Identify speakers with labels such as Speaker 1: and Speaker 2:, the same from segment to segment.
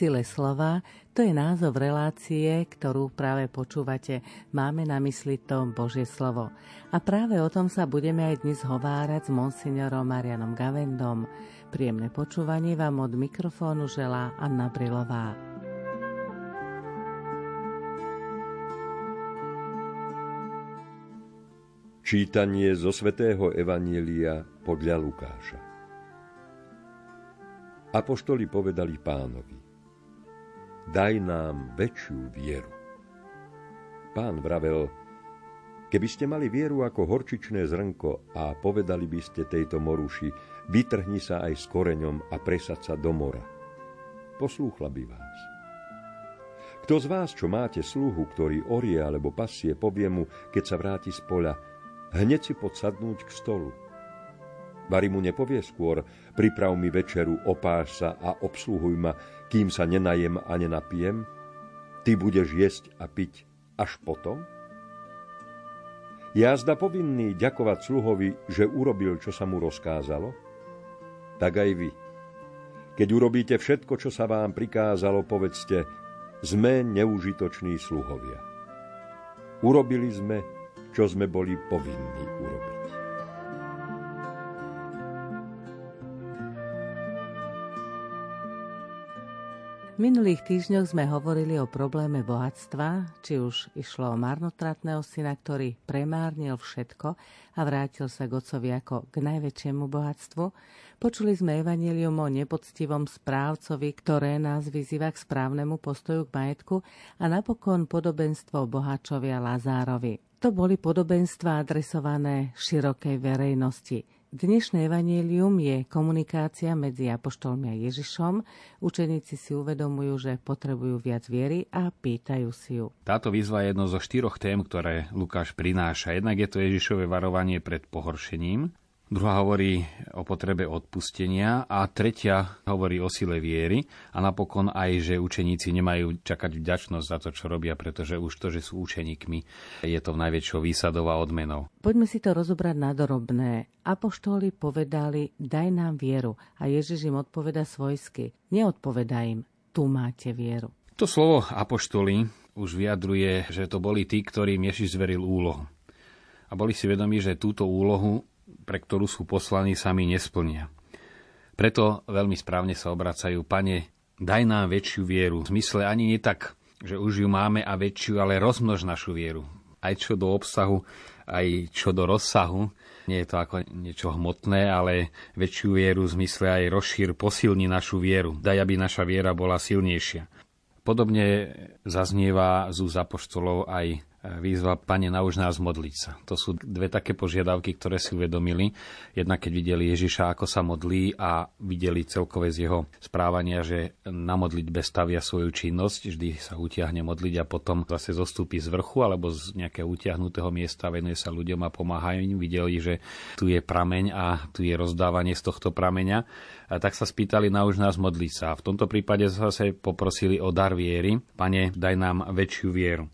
Speaker 1: sile slova, to je názov relácie, ktorú práve počúvate. Máme na mysli to Božie slovo. A práve o tom sa budeme aj dnes hovárať s monsignorom Marianom Gavendom. Príjemné počúvanie vám od mikrofónu želá Anna Brilová.
Speaker 2: Čítanie zo svätého Evanielia podľa Lukáša. Apoštoli povedali pánovi, daj nám väčšiu vieru. Pán vravel, keby ste mali vieru ako horčičné zrnko a povedali by ste tejto moruši, vytrhni sa aj s koreňom a presad sa do mora. Poslúchla by vás. Kto z vás, čo máte sluhu, ktorý orie alebo pasie, povie mu, keď sa vráti z poľa, hneď si podsadnúť k stolu – Bari mu nepovie skôr, priprav mi večeru, opáš sa a obsluhuj ma, kým sa nenajem a nenapijem? Ty budeš jesť a piť až potom? Jazda povinný ďakovať sluhovi, že urobil, čo sa mu rozkázalo? Tak aj vy. Keď urobíte všetko, čo sa vám prikázalo, povedzte, sme neužitoční sluhovia. Urobili sme, čo sme boli povinní urobiť.
Speaker 1: Minulých týždňoch sme hovorili o probléme bohatstva, či už išlo o marnotratného syna, ktorý premárnil všetko a vrátil sa k otcovi ako k najväčšiemu bohatstvu. Počuli sme evanelium o nepoctivom správcovi, ktoré nás vyzýva k správnemu postoju k majetku a napokon podobenstvo bohačovi a Lazárovi. To boli podobenstva adresované širokej verejnosti – Dnešné evanielium je komunikácia medzi Apoštolmi a Ježišom. Učeníci si uvedomujú, že potrebujú viac viery a pýtajú si ju.
Speaker 3: Táto výzva je jedno zo štyroch tém, ktoré Lukáš prináša. Jednak je to Ježišové varovanie pred pohoršením, druhá hovorí o potrebe odpustenia a tretia hovorí o sile viery a napokon aj, že učeníci nemajú čakať vďačnosť za to, čo robia, pretože už to, že sú učeníkmi, je to najväčšou výsadou a odmenou.
Speaker 1: Poďme si to rozobrať na drobné. Apoštoli povedali, daj nám vieru a Ježiš im odpoveda svojsky. Neodpoveda im, tu máte vieru.
Speaker 3: To slovo apoštoli už vyjadruje, že to boli tí, ktorým Ježiš zveril úlohu. A boli si vedomi, že túto úlohu pre ktorú sú poslaní, sami nesplnia. Preto veľmi správne sa obracajú, pane, daj nám väčšiu vieru. V zmysle ani nie tak, že už ju máme a väčšiu, ale rozmnož našu vieru. Aj čo do obsahu, aj čo do rozsahu. Nie je to ako niečo hmotné, ale väčšiu vieru v zmysle aj rozšír, posilni našu vieru. Daj, aby naša viera bola silnejšia. Podobne zaznieva z úz apoštolov aj výzva Pane, nauž nás modliť sa. To sú dve také požiadavky, ktoré si uvedomili. Jedna, keď videli Ježiša, ako sa modlí a videli celkové z jeho správania, že na modlitbe stavia svoju činnosť, vždy sa utiahne modliť a potom zase zostúpi z vrchu alebo z nejakého utiahnutého miesta, venuje sa ľuďom a pomáha im. Videli, že tu je prameň a tu je rozdávanie z tohto prameňa. A tak sa spýtali, nauž nás modliť sa. A v tomto prípade zase poprosili o dar viery. Pane, daj nám väčšiu vieru.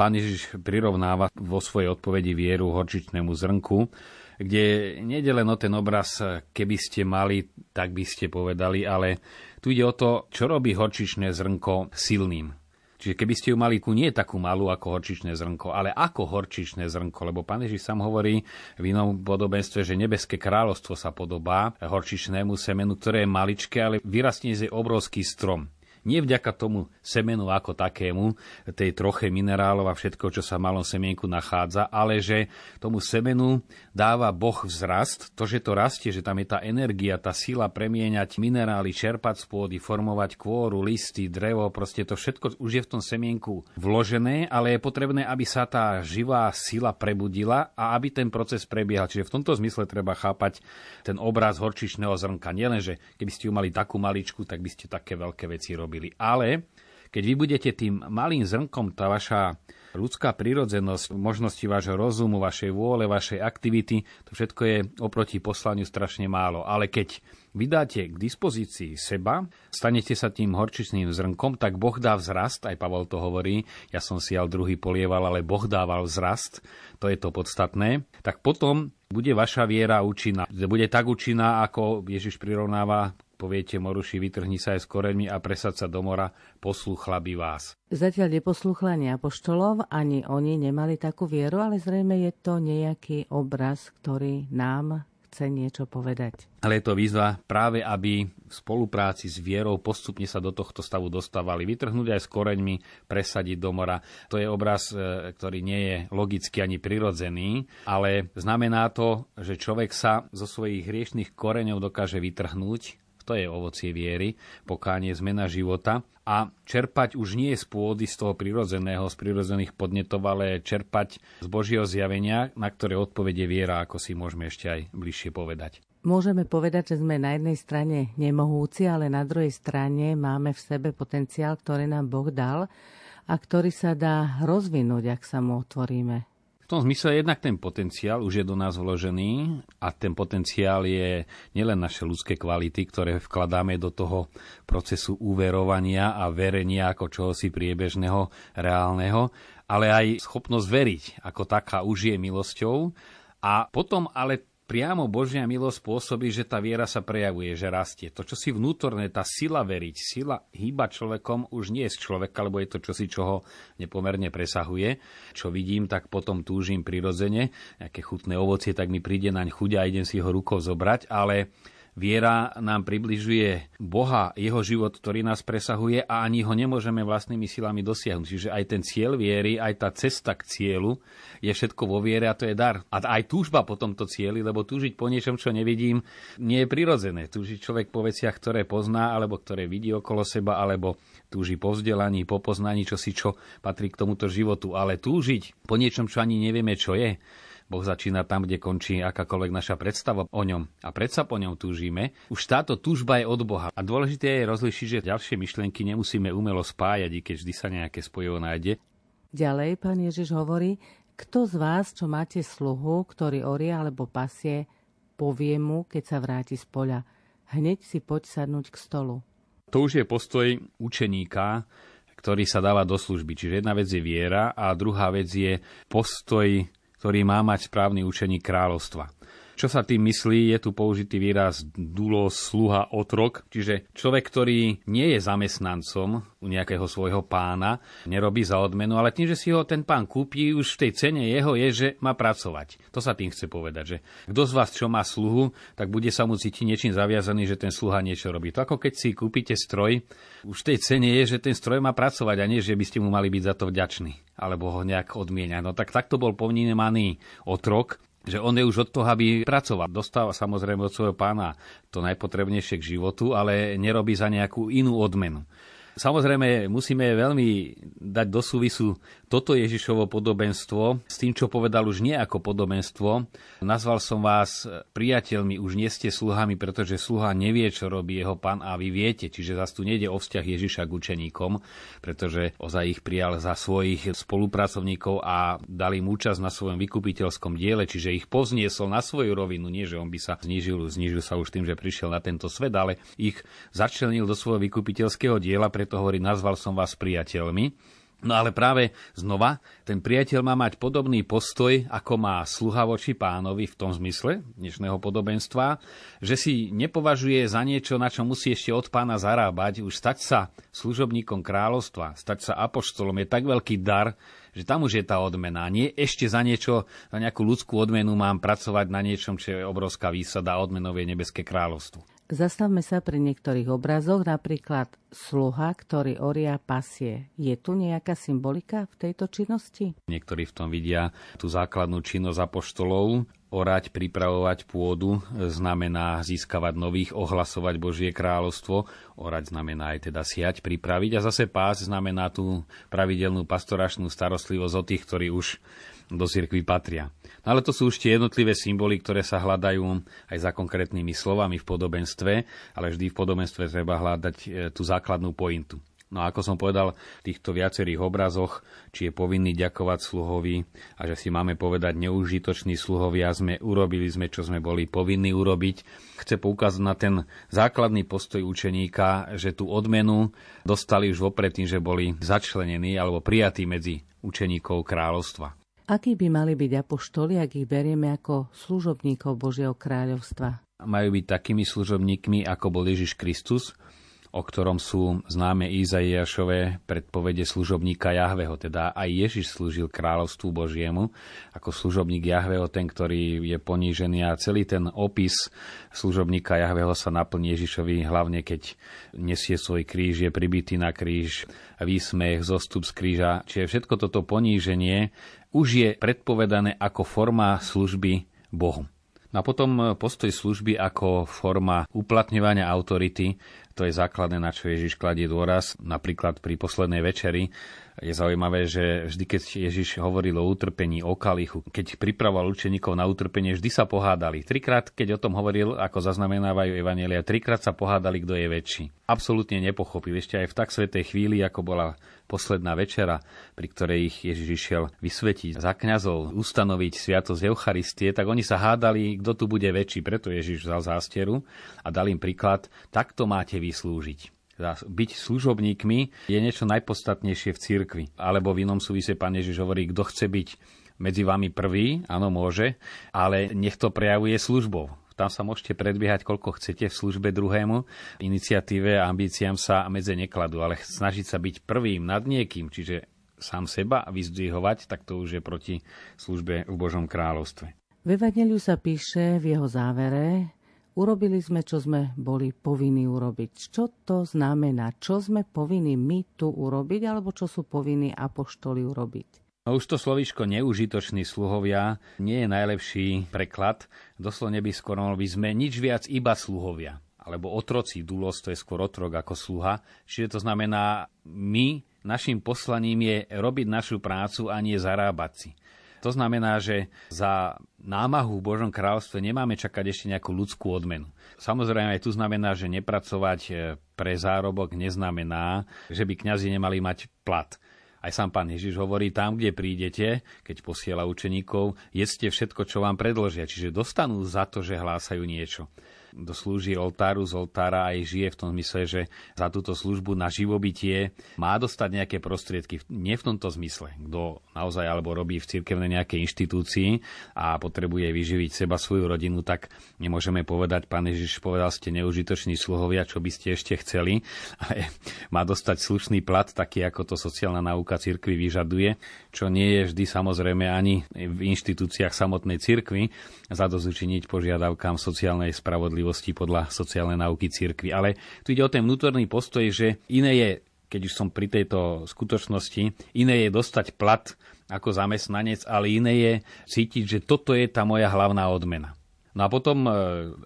Speaker 3: Pán Ježiš prirovnáva vo svojej odpovedi vieru horčičnému zrnku, kde nie je len o ten obraz, keby ste mali, tak by ste povedali, ale tu ide o to, čo robí horčičné zrnko silným. Čiže keby ste ju mali ku nie takú malú ako horčičné zrnko, ale ako horčičné zrnko, lebo pán Ježiš sám hovorí v inom podobenstve, že nebeské kráľovstvo sa podobá horčičnému semenu, ktoré je maličké, ale vyrastne z obrovský strom. Nie vďaka tomu semenu ako takému, tej troche minerálov a všetko, čo sa v malom semienku nachádza, ale že tomu semenu dáva Boh vzrast, to, že to rastie, že tam je tá energia, tá sila premieňať minerály, čerpať z pôdy, formovať kôru, listy, drevo, proste to všetko už je v tom semienku vložené, ale je potrebné, aby sa tá živá sila prebudila a aby ten proces prebiehal. Čiže v tomto zmysle treba chápať ten obraz horčičného zrnka. Nielen, že keby ste ju mali takú maličku, tak by ste také veľké veci robili robili. Ale keď vy budete tým malým zrnkom, tá vaša ľudská prírodzenosť, možnosti vášho rozumu, vašej vôle, vašej aktivity, to všetko je oproti poslaniu strašne málo. Ale keď vydáte k dispozícii seba, stanete sa tým horčičným zrnkom, tak Boh dá vzrast, aj Pavel to hovorí, ja som si al druhý polieval, ale Boh dával vzrast, to je to podstatné, tak potom bude vaša viera účinná. Bude tak účinná, ako Ježiš prirovnáva poviete moruši, vytrhni sa aj s koreňmi a presad sa do mora, poslúchla by vás.
Speaker 1: Zatiaľ neposlúchla ani apoštolov, ani oni nemali takú vieru, ale zrejme je to nejaký obraz, ktorý nám chce niečo povedať.
Speaker 3: Ale je to výzva práve, aby v spolupráci s vierou postupne sa do tohto stavu dostávali. Vytrhnúť aj s koreňmi, presadiť do mora. To je obraz, e, ktorý nie je logicky ani prirodzený, ale znamená to, že človek sa zo svojich hriešných koreňov dokáže vytrhnúť to je ovocie viery, pokánie, zmena života a čerpať už nie z pôdy, z toho prirodzeného, z prirodzených podnetov, ale čerpať z Božieho zjavenia, na ktoré odpovede viera, ako si môžeme ešte aj bližšie povedať.
Speaker 1: Môžeme povedať, že sme na jednej strane nemohúci, ale na druhej strane máme v sebe potenciál, ktorý nám Boh dal a ktorý sa dá rozvinúť, ak sa mu otvoríme
Speaker 3: tom zmysle jednak ten potenciál už je do nás vložený a ten potenciál je nielen naše ľudské kvality, ktoré vkladáme do toho procesu uverovania a verenia ako čohosi priebežného, reálneho, ale aj schopnosť veriť ako taká už je milosťou. A potom ale priamo Božia milosť spôsobí, že tá viera sa prejavuje, že rastie. To, čo si vnútorné, tá sila veriť, sila hýba človekom, už nie z človeka, lebo je to čosi, čo ho nepomerne presahuje. Čo vidím, tak potom túžim prirodzene. Nejaké chutné ovocie, tak mi príde naň chuť a idem si ho rukou zobrať, ale Viera nám približuje Boha, jeho život, ktorý nás presahuje a ani ho nemôžeme vlastnými silami dosiahnuť. Čiže aj ten cieľ viery, aj tá cesta k cieľu je všetko vo viere a to je dar. A aj túžba po tomto cieli, lebo túžiť po niečom, čo nevidím, nie je prirodzené. Túžiť človek po veciach, ktoré pozná, alebo ktoré vidí okolo seba, alebo túži po vzdelaní, po poznaní, čo si čo patrí k tomuto životu. Ale túžiť po niečom, čo ani nevieme, čo je, Boh začína tam, kde končí akákoľvek naša predstava o ňom a predsa po ňom túžime, už táto túžba je od Boha. A dôležité je rozlišiť, že ďalšie myšlienky nemusíme umelo spájať, i keď vždy sa nejaké spojivo nájde.
Speaker 1: Ďalej pán Ježiš hovorí, kto z vás, čo máte sluhu, ktorý orie alebo pasie, povie mu, keď sa vráti z poľa, hneď si poď sadnúť k stolu.
Speaker 3: To už je postoj učeníka, ktorý sa dáva do služby. Čiže jedna vec je viera a druhá vec je postoj ktorý má mať správny učeník kráľovstva. Čo sa tým myslí, je tu použitý výraz dulo, sluha, otrok, čiže človek, ktorý nie je zamestnancom u nejakého svojho pána, nerobí za odmenu, ale tým, že si ho ten pán kúpi, už v tej cene jeho je, že má pracovať. To sa tým chce povedať, že kto z vás, čo má sluhu, tak bude sa mu cítiť niečím zaviazaný, že ten sluha niečo robí. To ako keď si kúpite stroj, už v tej cene je, že ten stroj má pracovať a nie, že by ste mu mali byť za to vďační alebo ho nejak odmieniať. No tak takto bol povnímaný otrok, že on je už od toho, aby pracoval. Dostáva samozrejme od svojho pána to najpotrebnejšie k životu, ale nerobí za nejakú inú odmenu. Samozrejme, musíme veľmi dať do súvisu toto Ježišovo podobenstvo s tým, čo povedal už nie ako podobenstvo. Nazval som vás priateľmi, už nie ste sluhami, pretože sluha nevie, čo robí jeho pán a vy viete. Čiže zase tu nejde o vzťah Ježiša k učeníkom, pretože ozaj ich prijal za svojich spolupracovníkov a dali im účasť na svojom vykupiteľskom diele, čiže ich pozniesol na svoju rovinu. Nie, že on by sa znížil, znížil sa už tým, že prišiel na tento svet, ale ich začlenil do svojho vykupiteľského diela, preto hovorí, nazval som vás priateľmi. No ale práve znova, ten priateľ má mať podobný postoj, ako má sluha voči pánovi v tom zmysle dnešného podobenstva, že si nepovažuje za niečo, na čo musí ešte od pána zarábať. Už stať sa služobníkom kráľovstva, stať sa apoštolom je tak veľký dar, že tam už je tá odmena. Nie ešte za niečo, za nejakú ľudskú odmenu mám pracovať na niečom, čo je obrovská výsada a odmenou je nebeské kráľovstvo.
Speaker 1: Zastavme sa pri niektorých obrazoch, napríklad sluha, ktorý oria pasie. Je tu nejaká symbolika v tejto činnosti?
Speaker 3: Niektorí v tom vidia tú základnú činnosť apoštolov. Orať, pripravovať pôdu znamená získavať nových, ohlasovať Božie kráľovstvo. Orať znamená aj teda siať, pripraviť. A zase pás znamená tú pravidelnú pastoračnú starostlivosť o tých, ktorí už do cirkvi patria. No ale to sú už tie jednotlivé symboly, ktoré sa hľadajú aj za konkrétnymi slovami v podobenstve, ale vždy v podobenstve treba hľadať e, tú základnú pointu. No a ako som povedal, v týchto viacerých obrazoch, či je povinný ďakovať sluhovi a že si máme povedať neužitočný sluhovia, sme urobili sme, čo sme boli povinní urobiť. Chce poukázať na ten základný postoj učeníka, že tú odmenu dostali už vopred tým, že boli začlenení alebo prijatí medzi učeníkov kráľovstva.
Speaker 1: Akí by mali byť apoštoli, ak ich berieme ako služobníkov Božieho kráľovstva?
Speaker 3: majú byť takými služobníkmi, ako bol Ježiš Kristus, o ktorom sú známe Izaiášové predpovede služobníka Jahveho. Teda aj Ježiš slúžil kráľovstvu Božiemu ako služobník Jahveho, ten, ktorý je ponížený a celý ten opis služobníka Jahveho sa naplní Ježišovi, hlavne keď nesie svoj kríž, je pribitý na kríž, výsmech, zostup z kríža. Čiže všetko toto poníženie už je predpovedané ako forma služby Bohu. No a potom postoj služby ako forma uplatňovania autority to je základné, na čo Ježiš kladie dôraz. Napríklad pri poslednej večeri je zaujímavé, že vždy, keď Ježiš hovoril o utrpení, o kalichu, keď pripravoval učeníkov na utrpenie, vždy sa pohádali. Trikrát, keď o tom hovoril, ako zaznamenávajú Evanielia, trikrát sa pohádali, kto je väčší. Absolútne nepochopil. Ešte aj v tak svetej chvíli, ako bola posledná večera, pri ktorej ich Ježiš išiel vysvetiť za kňazov, ustanoviť sviatosť Eucharistie, tak oni sa hádali, kto tu bude väčší. Preto Ježiš vzal zásteru a dal im príklad, takto máte vyslúžiť byť služobníkmi je niečo najpodstatnejšie v cirkvi. Alebo v inom súvise pán Ježiš hovorí, kto chce byť medzi vami prvý, áno, môže, ale nech to prejavuje službou. Tam sa môžete predbiehať, koľko chcete v službe druhému. Iniciatíve a ambíciám sa medze nekladú, ale snažiť sa byť prvým nad niekým, čiže sám seba vyzdvihovať, tak to už je proti službe v Božom kráľovstve.
Speaker 1: V Evangeliu sa píše v jeho závere, urobili sme, čo sme boli povinní urobiť. Čo to znamená? Čo sme povinní my tu urobiť, alebo čo sú povinní apoštoli urobiť?
Speaker 3: No už to slovíčko neužitoční sluhovia nie je najlepší preklad. Doslovne by skoro by sme nič viac iba sluhovia. Alebo otroci, dulos to je skôr otrok ako sluha. Čiže to znamená, my, našim poslaním je robiť našu prácu a nie zarábať si. To znamená, že za námahu v Božom kráľovstve nemáme čakať ešte nejakú ľudskú odmenu. Samozrejme aj tu znamená, že nepracovať pre zárobok neznamená, že by kňazi nemali mať plat. Aj sám pán Ježiš hovorí, tam, kde prídete, keď posiela učeníkov, jedzte všetko, čo vám predložia. Čiže dostanú za to, že hlásajú niečo kto slúži oltáru z oltára aj žije v tom zmysle, že za túto službu na živobytie má dostať nejaké prostriedky. Nie v tomto zmysle. Kto naozaj alebo robí v cirkevnej nejakej inštitúcii a potrebuje vyživiť seba, svoju rodinu, tak nemôžeme povedať, pán Ježiš, povedal ste neužitoční sluhovia, čo by ste ešte chceli, ale má dostať slušný plat, taký ako to sociálna náuka cirkvi vyžaduje, čo nie je vždy samozrejme ani v inštitúciách samotnej cirkvi zadozučiniť požiadavkám sociálnej spravodlivosti spravodlivosti podľa sociálnej náuky cirkvi. Ale tu ide o ten vnútorný postoj, že iné je, keď už som pri tejto skutočnosti, iné je dostať plat ako zamestnanec, ale iné je cítiť, že toto je tá moja hlavná odmena. No a potom e,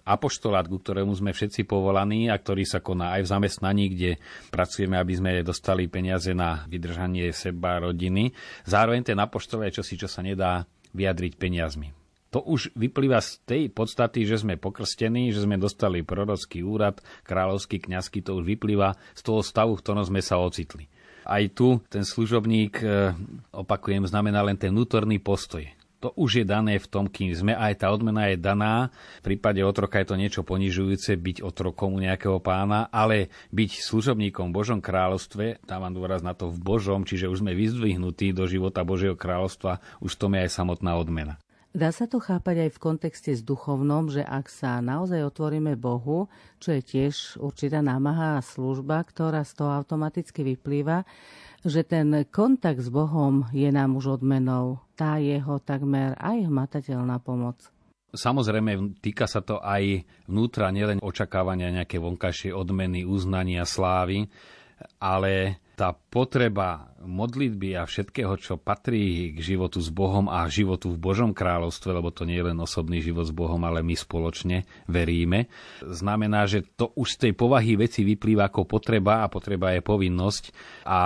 Speaker 3: apoštolát, ku ktorému sme všetci povolaní a ktorý sa koná aj v zamestnaní, kde pracujeme, aby sme dostali peniaze na vydržanie seba, rodiny. Zároveň ten apoštolát je čosi, čo sa nedá vyjadriť peniazmi. To už vyplýva z tej podstaty, že sme pokrstení, že sme dostali prorocký úrad, kráľovský, kňazský, to už vyplýva z toho stavu, v ktorom sme sa ocitli. Aj tu ten služobník, e, opakujem, znamená len ten vnútorný postoj. To už je dané v tom, kým sme, aj tá odmena je daná. V prípade otroka je to niečo ponižujúce, byť otrokom nejakého pána, ale byť služobníkom v Božom kráľovstve, dávam dôraz na to v Božom, čiže už sme vyzdvihnutí do života Božieho kráľovstva, už v tom je aj samotná odmena.
Speaker 1: Dá sa to chápať aj v kontexte s duchovnom, že ak sa naozaj otvoríme Bohu, čo je tiež určitá námaha a služba, ktorá z toho automaticky vyplýva, že ten kontakt s Bohom je nám už odmenou. Tá jeho takmer aj hmatateľná pomoc.
Speaker 3: Samozrejme, týka sa to aj vnútra nielen očakávania nejaké vonkajšie odmeny, uznania, slávy, ale tá potreba modlitby a všetkého, čo patrí k životu s Bohom a životu v Božom kráľovstve, lebo to nie je len osobný život s Bohom, ale my spoločne veríme, znamená, že to už z tej povahy veci vyplýva ako potreba a potreba je povinnosť. A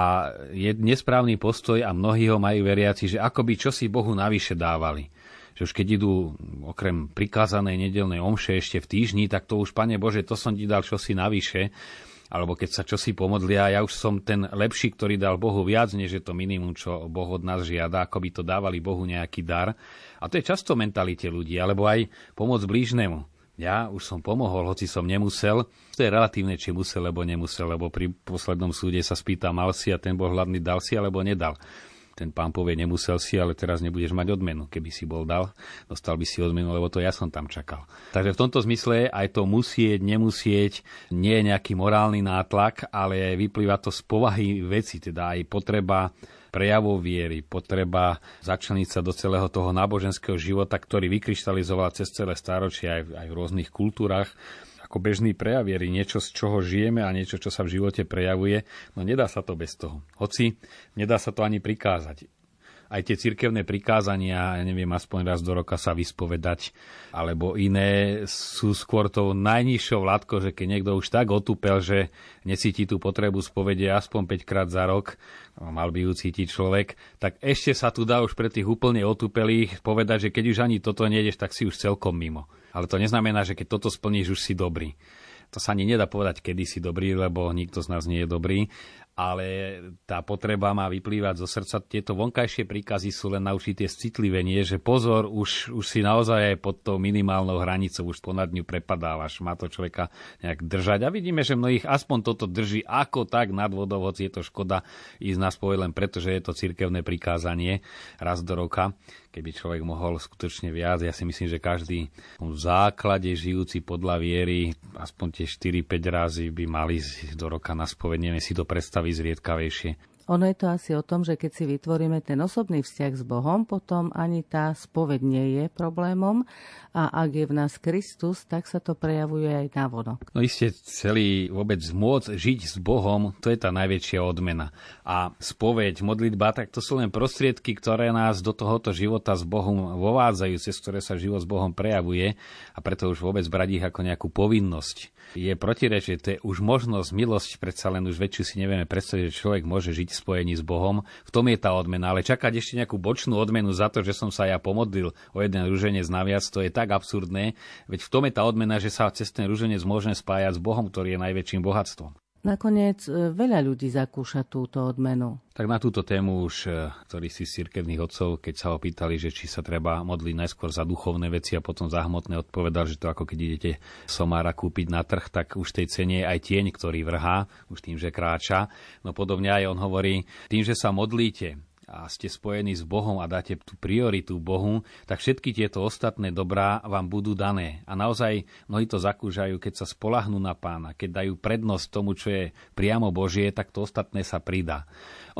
Speaker 3: je nesprávny postoj a mnohí ho majú veriaci, že ako by čosi Bohu navyše dávali. Že už keď idú okrem prikázanej nedelnej omše ešte v týždni, tak to už, Pane Bože, to som ti dal čosi navyše alebo keď sa čosi pomodlia, ja už som ten lepší, ktorý dal Bohu viac, než je to minimum, čo Boh od nás žiada, ako by to dávali Bohu nejaký dar. A to je často mentalite ľudí, alebo aj pomoc blížnemu. Ja už som pomohol, hoci som nemusel. To je relatívne, či musel, alebo nemusel, lebo pri poslednom súde sa spýta, mal si a ten bol hladný, dal si alebo nedal. Ten pán povie, nemusel si, ale teraz nebudeš mať odmenu. Keby si bol dal, dostal by si odmenu, lebo to ja som tam čakal. Takže v tomto zmysle aj to musieť, nemusieť, nie je nejaký morálny nátlak, ale vyplýva to z povahy veci, teda aj potreba prejavov viery, potreba začleniť sa do celého toho náboženského života, ktorý vykryštalizoval cez celé stáročie aj, aj v rôznych kultúrach ako bežný prejav viery, niečo, z čoho žijeme a niečo, čo sa v živote prejavuje, no nedá sa to bez toho. Hoci nedá sa to ani prikázať aj tie cirkevné prikázania, ja neviem, aspoň raz do roka sa vyspovedať, alebo iné sú skôr tou najnižšou látkou, že keď niekto už tak otúpel, že necíti tú potrebu spovede aspoň 5 krát za rok, no, mal by ju cítiť človek, tak ešte sa tu dá už pre tých úplne otúpelých povedať, že keď už ani toto nejdeš, tak si už celkom mimo. Ale to neznamená, že keď toto splníš, už si dobrý. To sa ani nedá povedať, kedy si dobrý, lebo nikto z nás nie je dobrý, ale tá potreba má vyplývať zo srdca. Tieto vonkajšie príkazy sú len na určité citlivenie, že pozor, už, už si naozaj aj pod tou minimálnou hranicou, už ponad ňu prepadávaš, má to človeka nejak držať. A vidíme, že mnohých aspoň toto drží ako tak nad vodou, hoci je to škoda ísť na spoj len preto, že je to cirkevné prikázanie raz do roka keby človek mohol skutočne viac. Ja si myslím, že každý v základe žijúci podľa viery aspoň tie 4-5 razy by mali do roka na spoveď. Neviem si to predstaviť zriedkavejšie.
Speaker 1: Ono je to asi o tom, že keď si vytvoríme ten osobný vzťah s Bohom, potom ani tá spoveď nie je problémom a ak je v nás Kristus, tak sa to prejavuje aj na vonok.
Speaker 3: No iste celý vôbec môcť žiť s Bohom, to je tá najväčšia odmena. A spoveď, modlitba, tak to sú len prostriedky, ktoré nás do tohoto života s Bohom vovádzajú, cez ktoré sa život s Bohom prejavuje a preto už vôbec brať ich ako nejakú povinnosť je protirečie, to je už možnosť, milosť, predsa len už väčšiu si nevieme predstaviť, že človek môže žiť spojení s Bohom. V tom je tá odmena, ale čakať ešte nejakú bočnú odmenu za to, že som sa ja pomodlil o jeden rúženec naviac, to je tak absurdné, veď v tom je tá odmena, že sa cez ten rúženec môžeme spájať s Bohom, ktorý je najväčším bohatstvom.
Speaker 1: Nakoniec e, veľa ľudí zakúša túto odmenu.
Speaker 3: Tak na túto tému už, e, ktorí si z cirkevných otcov, keď sa ho pýtali, že či sa treba modliť najskôr za duchovné veci a potom za hmotné, odpovedal, že to ako keď idete somára kúpiť na trh, tak už tej cene je aj tieň, ktorý vrhá, už tým, že kráča. No podobne aj on hovorí, tým, že sa modlíte, a ste spojení s Bohom a dáte tú prioritu Bohu, tak všetky tieto ostatné dobrá vám budú dané. A naozaj mnohí to zakúžajú, keď sa spolahnú na pána, keď dajú prednosť tomu, čo je priamo Božie, tak to ostatné sa pridá.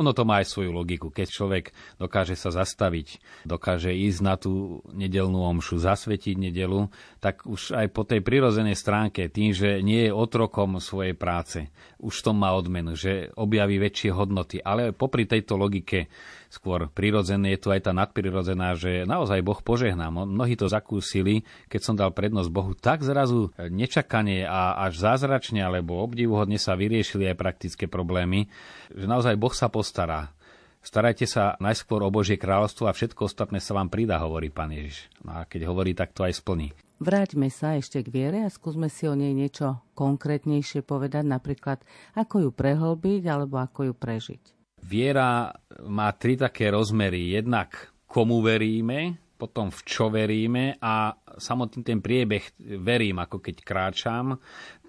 Speaker 3: Ono to má aj svoju logiku. Keď človek dokáže sa zastaviť, dokáže ísť na tú nedelnú omšu, zasvetiť nedelu, tak už aj po tej prirozenej stránke, tým, že nie je otrokom svojej práce, už to má odmenu, že objaví väčšie hodnoty. Ale popri tejto logike skôr prirodzené je tu aj tá nadprirodzená, že naozaj Boh požehná. Mnohí to zakúsili, keď som dal prednosť Bohu, tak zrazu nečakanie a až zázračne alebo obdivuhodne sa vyriešili aj praktické problémy, že naozaj Boh sa postará. Starajte sa najskôr o Božie kráľovstvo a všetko ostatné sa vám pridá, hovorí pán Ježiš. No a keď hovorí, tak to aj splní.
Speaker 1: Vráťme sa ešte k viere a skúsme si o nej niečo konkrétnejšie povedať, napríklad ako ju prehlbiť alebo ako ju prežiť.
Speaker 3: Viera má tri také rozmery. Jednak komu veríme, potom v čo veríme a samotný ten priebeh verím, ako keď kráčam,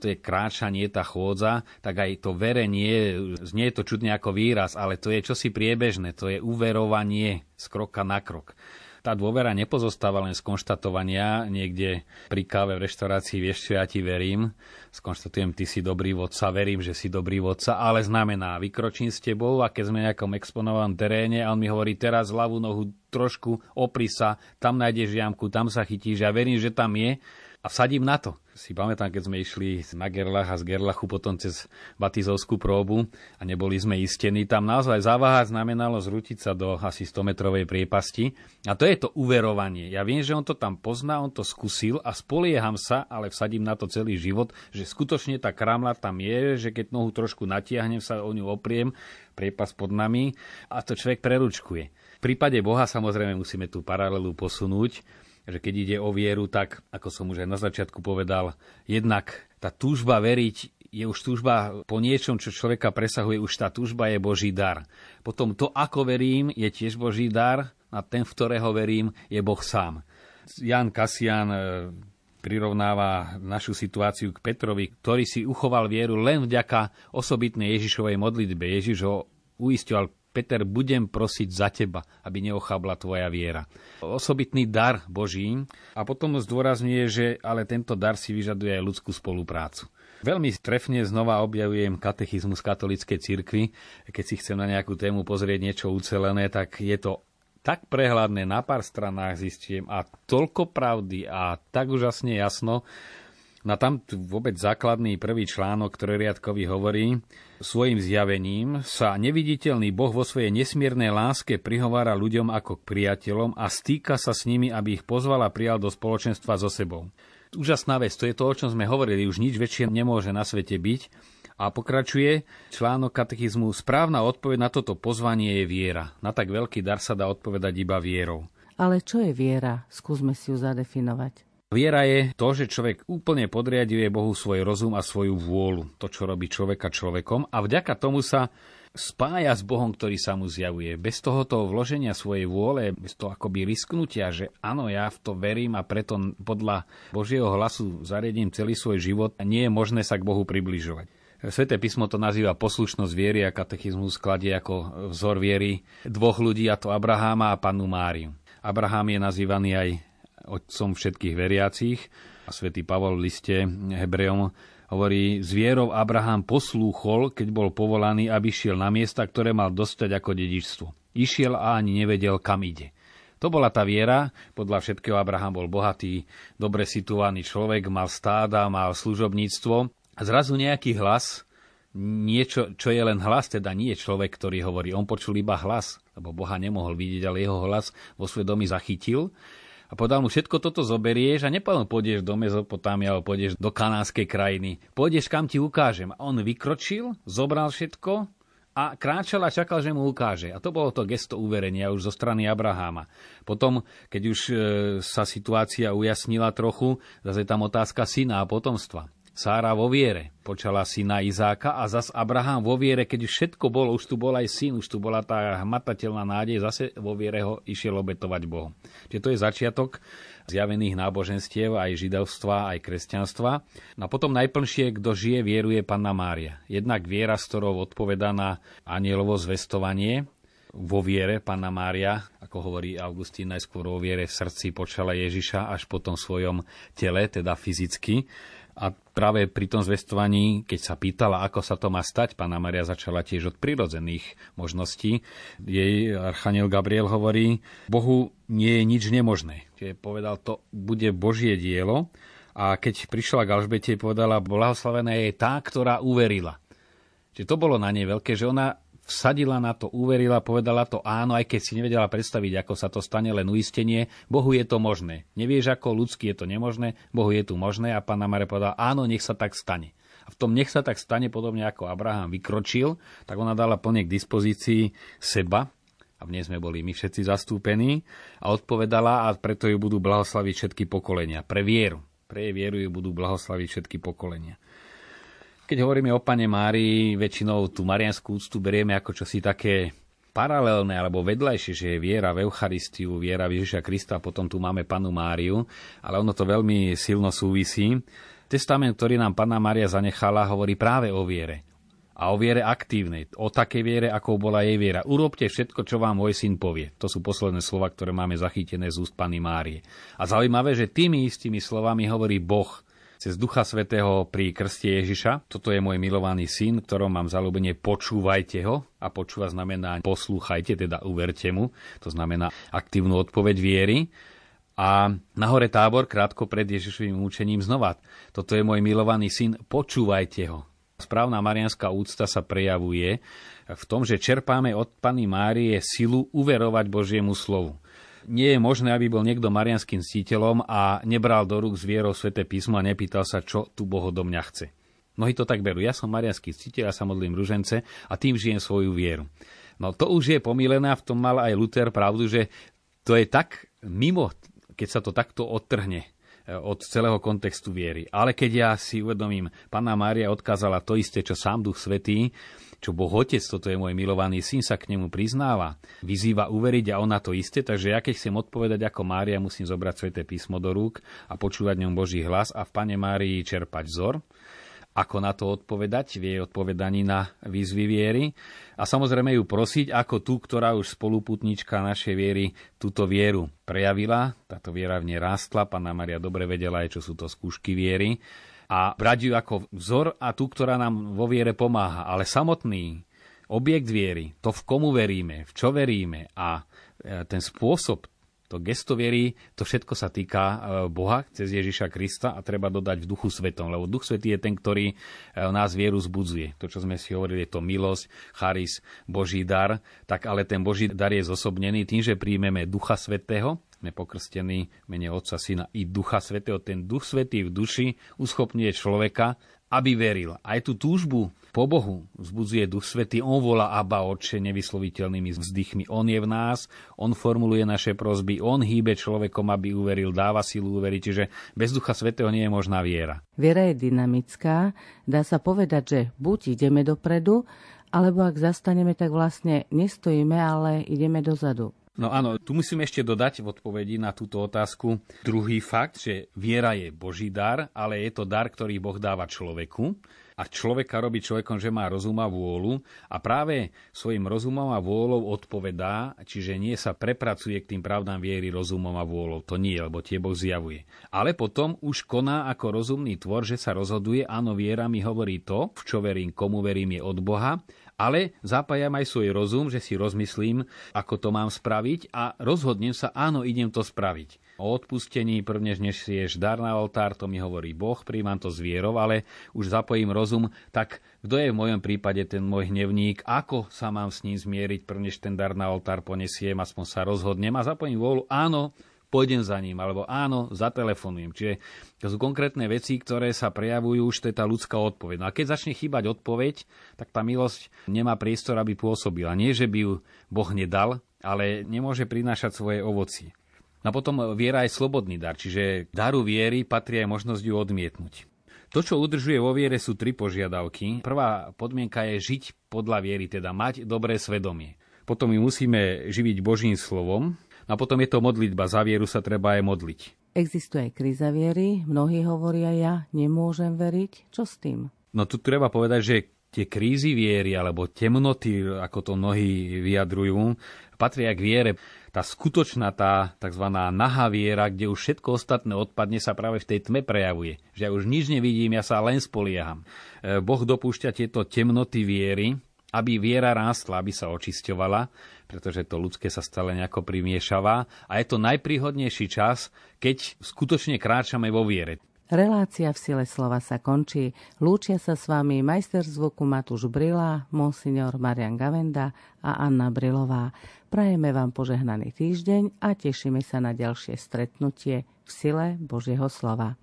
Speaker 3: to je kráčanie, tá chôdza, tak aj to verenie, znie to čudne ako výraz, ale to je čosi priebežné, to je uverovanie z kroka na krok. Tá dôvera nepozostáva len z konštatovania niekde pri káve v reštaurácii, vieš čo, ja ti verím, skonštatujem, ty si dobrý vodca, verím, že si dobrý vodca, ale znamená, vykročím s tebou a keď sme v nejakom exponovanom teréne a on mi hovorí, teraz ľavú nohu trošku opri sa, tam nájdeš jamku, tam sa chytíš, ja verím, že tam je, a vsadím na to. Si pamätám, keď sme išli na Gerlach a z Gerlachu potom cez Batizovskú próbu a neboli sme istení, tam naozaj zaváhať znamenalo zrútiť sa do asi 100-metrovej priepasti. A to je to uverovanie. Ja viem, že on to tam pozná, on to skúsil a spolieham sa, ale vsadím na to celý život, že skutočne tá kramla tam je, že keď nohu trošku natiahnem, sa o ňu opriem, priepas pod nami a to človek preručkuje. V prípade Boha samozrejme musíme tú paralelu posunúť že keď ide o vieru, tak, ako som už aj na začiatku povedal, jednak tá túžba veriť je už túžba po niečom, čo človeka presahuje, už tá túžba je Boží dar. Potom to, ako verím, je tiež Boží dar a ten, v ktorého verím, je Boh sám. Jan Kasian e, prirovnáva našu situáciu k Petrovi, ktorý si uchoval vieru len vďaka osobitnej Ježišovej modlitbe. Ježiš ho uistoval, Peter, budem prosiť za teba, aby neochabla tvoja viera. Osobitný dar Boží a potom zdôrazňuje, že ale tento dar si vyžaduje aj ľudskú spoluprácu. Veľmi trefne znova objavujem katechizmus katolíckej cirkvi. Keď si chcem na nejakú tému pozrieť niečo ucelené, tak je to tak prehľadné, na pár stranách zistím a toľko pravdy a tak úžasne jasno, na tam vôbec základný prvý článok, ktorý riadkovi hovorí, svojim zjavením sa neviditeľný Boh vo svojej nesmiernej láske prihovára ľuďom ako k priateľom a stýka sa s nimi, aby ich pozval a prijal do spoločenstva so sebou. Úžasná vec, to je to, o čom sme hovorili, už nič väčšie nemôže na svete byť. A pokračuje článok katechizmu, správna odpoveď na toto pozvanie je viera. Na tak veľký dar sa dá odpovedať iba vierou.
Speaker 1: Ale čo je viera? Skúsme si ju zadefinovať.
Speaker 3: Viera je to, že človek úplne podriaduje Bohu svoj rozum a svoju vôľu, to, čo robí človeka človekom a vďaka tomu sa spája s Bohom, ktorý sa mu zjavuje. Bez tohoto vloženia svojej vôle, bez toho akoby risknutia, že áno, ja v to verím a preto podľa Božieho hlasu zariadím celý svoj život, nie je možné sa k Bohu približovať. Sveté písmo to nazýva poslušnosť viery a katechizmus skladie ako vzor viery dvoch ľudí, a to Abraháma a pannu Máriu. Abraham je nazývaný aj otcom všetkých veriacich. A svätý Pavol v liste Hebrejom hovorí, z vierou Abraham poslúchol, keď bol povolaný, aby šiel na miesta, ktoré mal dostať ako dedičstvo. Išiel a ani nevedel, kam ide. To bola tá viera, podľa všetkého Abraham bol bohatý, dobre situovaný človek, mal stáda, mal služobníctvo a zrazu nejaký hlas, niečo, čo je len hlas, teda nie je človek, ktorý hovorí, on počul iba hlas, lebo Boha nemohol vidieť, ale jeho hlas vo svedomí zachytil a povedal mu, všetko toto zoberieš a nepovedal, pôjdeš do Mezopotámia alebo pôjdeš do kanánskej krajiny. Pôjdeš, kam ti ukážem. A on vykročil, zobral všetko a kráčal a čakal, že mu ukáže. A to bolo to gesto uverenia už zo strany Abraháma. Potom, keď už e, sa situácia ujasnila trochu, zase tam otázka syna a potomstva. Sára vo viere počala syna Izáka a zas Abraham vo viere, keď všetko bolo, už tu bol aj syn, už tu bola tá hmatateľná nádej, zase vo viere ho išiel obetovať Bohu. Čiže to je začiatok zjavených náboženstiev, aj židovstva, aj kresťanstva. No a potom najplnšie, kto žije, vieruje Panna Mária. Jednak viera, s ktorou odpovedá na anielovo zvestovanie, vo viere Panna Mária, ako hovorí Augustín, najskôr vo viere v srdci počala Ježiša, až potom v svojom tele, teda fyzicky. A práve pri tom zvestovaní, keď sa pýtala, ako sa to má stať, pána Maria začala tiež od prirodzených možností. Jej archaniel Gabriel hovorí, Bohu nie je nič nemožné. Čiže povedal, to bude Božie dielo. A keď prišla k Alžbete, povedala, blahoslavená je tá, ktorá uverila. Čiže to bolo na nej veľké, že ona vsadila na to, uverila, povedala to áno, aj keď si nevedela predstaviť, ako sa to stane, len uistenie. Bohu je to možné. Nevieš, ako ľudský je to nemožné, Bohu je tu možné a pán Mare povedal, áno, nech sa tak stane. A v tom nech sa tak stane, podobne ako Abraham vykročil, tak ona dala plne k dispozícii seba, a v nej sme boli my všetci zastúpení, a odpovedala a preto ju budú blahoslaviť všetky pokolenia. Pre vieru. Pre jej vieru ju budú blahoslaviť všetky pokolenia. Keď hovoríme o Pane Márii, väčšinou tú marianskú úctu berieme ako čosi také paralelné alebo vedľajšie, že je viera v Eucharistiu, viera v Ježiša Krista a potom tu máme Panu Máriu, ale ono to veľmi silno súvisí. Testament, ktorý nám Panna Mária zanechala, hovorí práve o viere. A o viere aktívnej, o takej viere, ako bola jej viera. Urobte všetko, čo vám môj syn povie. To sú posledné slova, ktoré máme zachytené z úst Pany Márie. A zaujímavé, že tými istými slovami hovorí Boh cez Ducha Svetého pri krste Ježiša. Toto je môj milovaný syn, ktorom mám zalúbenie, počúvajte ho. A počúva znamená poslúchajte, teda uverte mu. To znamená aktívnu odpoveď viery. A na hore tábor, krátko pred Ježišovým účením znova. Toto je môj milovaný syn, počúvajte ho. Správna marianská úcta sa prejavuje v tom, že čerpáme od Pany Márie silu uverovať Božiemu slovu nie je možné, aby bol niekto marianským ctiteľom a nebral do rúk z vierou sväté písmo a nepýtal sa, čo tu Boh do mňa chce. Mnohí to tak berú. Ja som marianský ctiteľ, ja sa modlím ružence a tým žijem svoju vieru. No to už je pomílené a v tom mal aj Luther pravdu, že to je tak mimo, keď sa to takto odtrhne e, od celého kontextu viery. Ale keď ja si uvedomím, Panna Mária odkázala to isté, čo sám Duch Svetý, čo Boh Otec, toto je môj milovaný syn, sa k nemu priznáva, vyzýva uveriť a ona to isté, takže ja keď chcem odpovedať ako Mária, musím zobrať Sveté písmo do rúk a počúvať ňom Boží hlas a v Pane Márii čerpať vzor. ako na to odpovedať v jej odpovedaní na výzvy viery a samozrejme ju prosiť ako tú, ktorá už spoluputnička našej viery túto vieru prejavila. Táto viera v nej rástla, Panna Maria dobre vedela aj, čo sú to skúšky viery a brať ju ako vzor a tú, ktorá nám vo viere pomáha. Ale samotný objekt viery, to v komu veríme, v čo veríme a e, ten spôsob to gesto viery, to všetko sa týka e, Boha cez Ježiša Krista a treba dodať v duchu svetom, lebo duch svetý je ten, ktorý e, nás vieru zbudzuje. To, čo sme si hovorili, je to milosť, charis, Boží dar, tak ale ten Boží dar je zosobnený tým, že príjmeme ducha svetého, sme pokrstení mene Otca, Syna i Ducha Svetého. Ten Duch Svetý v duši uschopňuje človeka, aby veril. Aj tú túžbu po Bohu vzbudzuje Duch Svetý. On volá Abba Otče nevysloviteľnými vzdychmi. On je v nás, on formuluje naše prozby, on hýbe človekom, aby uveril, dáva silu uveriť. Čiže bez Ducha Svetého nie je možná viera.
Speaker 1: Viera je dynamická. Dá sa povedať, že buď ideme dopredu, alebo ak zastaneme, tak vlastne nestojíme, ale ideme dozadu.
Speaker 3: No áno, tu musím ešte dodať v odpovedi na túto otázku druhý fakt, že viera je Boží dar, ale je to dar, ktorý Boh dáva človeku a človeka robí človekom, že má rozum a vôľu a práve svojim rozumom a vôľou odpovedá, čiže nie sa prepracuje k tým pravdám viery rozumom a vôľou. To nie, lebo tie Boh zjavuje. Ale potom už koná ako rozumný tvor, že sa rozhoduje, áno, viera mi hovorí to, v čo verím, komu verím je od Boha ale zapájam aj svoj rozum, že si rozmyslím, ako to mám spraviť a rozhodnem sa, áno, idem to spraviť. O odpustení, prvnež než si ješ dar na oltár, to mi hovorí Boh, príjmam to z vierou, ale už zapojím rozum, tak kto je v mojom prípade ten môj hnevník, ako sa mám s ním zmieriť, prvnež ten dar na oltár ponesiem, aspoň sa rozhodnem a zapojím vôľu, áno, pôjdem za ním, alebo áno, zatelefonujem. Čiže to sú konkrétne veci, ktoré sa prejavujú, už tá ľudská odpoveď. No a keď začne chýbať odpoveď, tak tá milosť nemá priestor, aby pôsobila. Nie, že by ju Boh nedal, ale nemôže prinášať svoje ovocie. No a potom viera je slobodný dar, čiže daru viery patrí aj možnosť ju odmietnúť. To, čo udržuje vo viere, sú tri požiadavky. Prvá podmienka je žiť podľa viery, teda mať dobré svedomie. Potom my musíme živiť Božím slovom, a potom je to modlitba. Za vieru sa treba aj modliť.
Speaker 1: Existuje aj kríza viery. Mnohí hovoria, ja nemôžem veriť. Čo s tým?
Speaker 3: No tu treba povedať, že tie krízy viery alebo temnoty, ako to mnohí vyjadrujú, patria k viere. Tá skutočná, tá tzv. nahá viera, kde už všetko ostatné odpadne, sa práve v tej tme prejavuje. Že ja už nič nevidím, ja sa len spolieham. E, boh dopúšťa tieto temnoty viery, aby viera rástla, aby sa očisťovala, pretože to ľudské sa stále nejako primiešava a je to najpríhodnejší čas, keď skutočne kráčame vo viere.
Speaker 1: Relácia v sile slova sa končí. Lúčia sa s vami majster zvuku Matúš Brila, monsignor Marian Gavenda a Anna Brilová. Prajeme vám požehnaný týždeň a tešíme sa na ďalšie stretnutie v sile Božieho slova.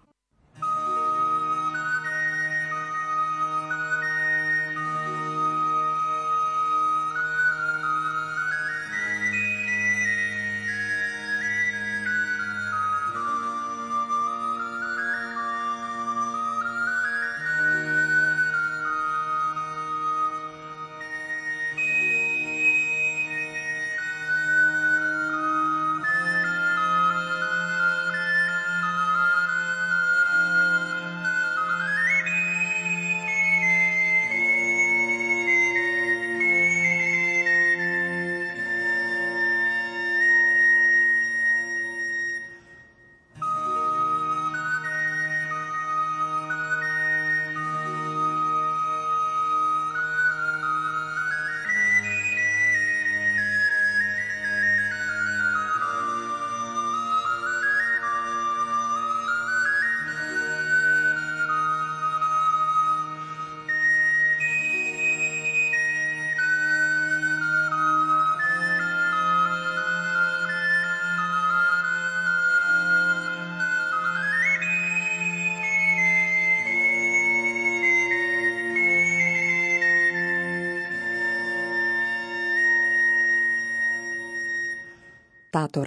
Speaker 4: Táto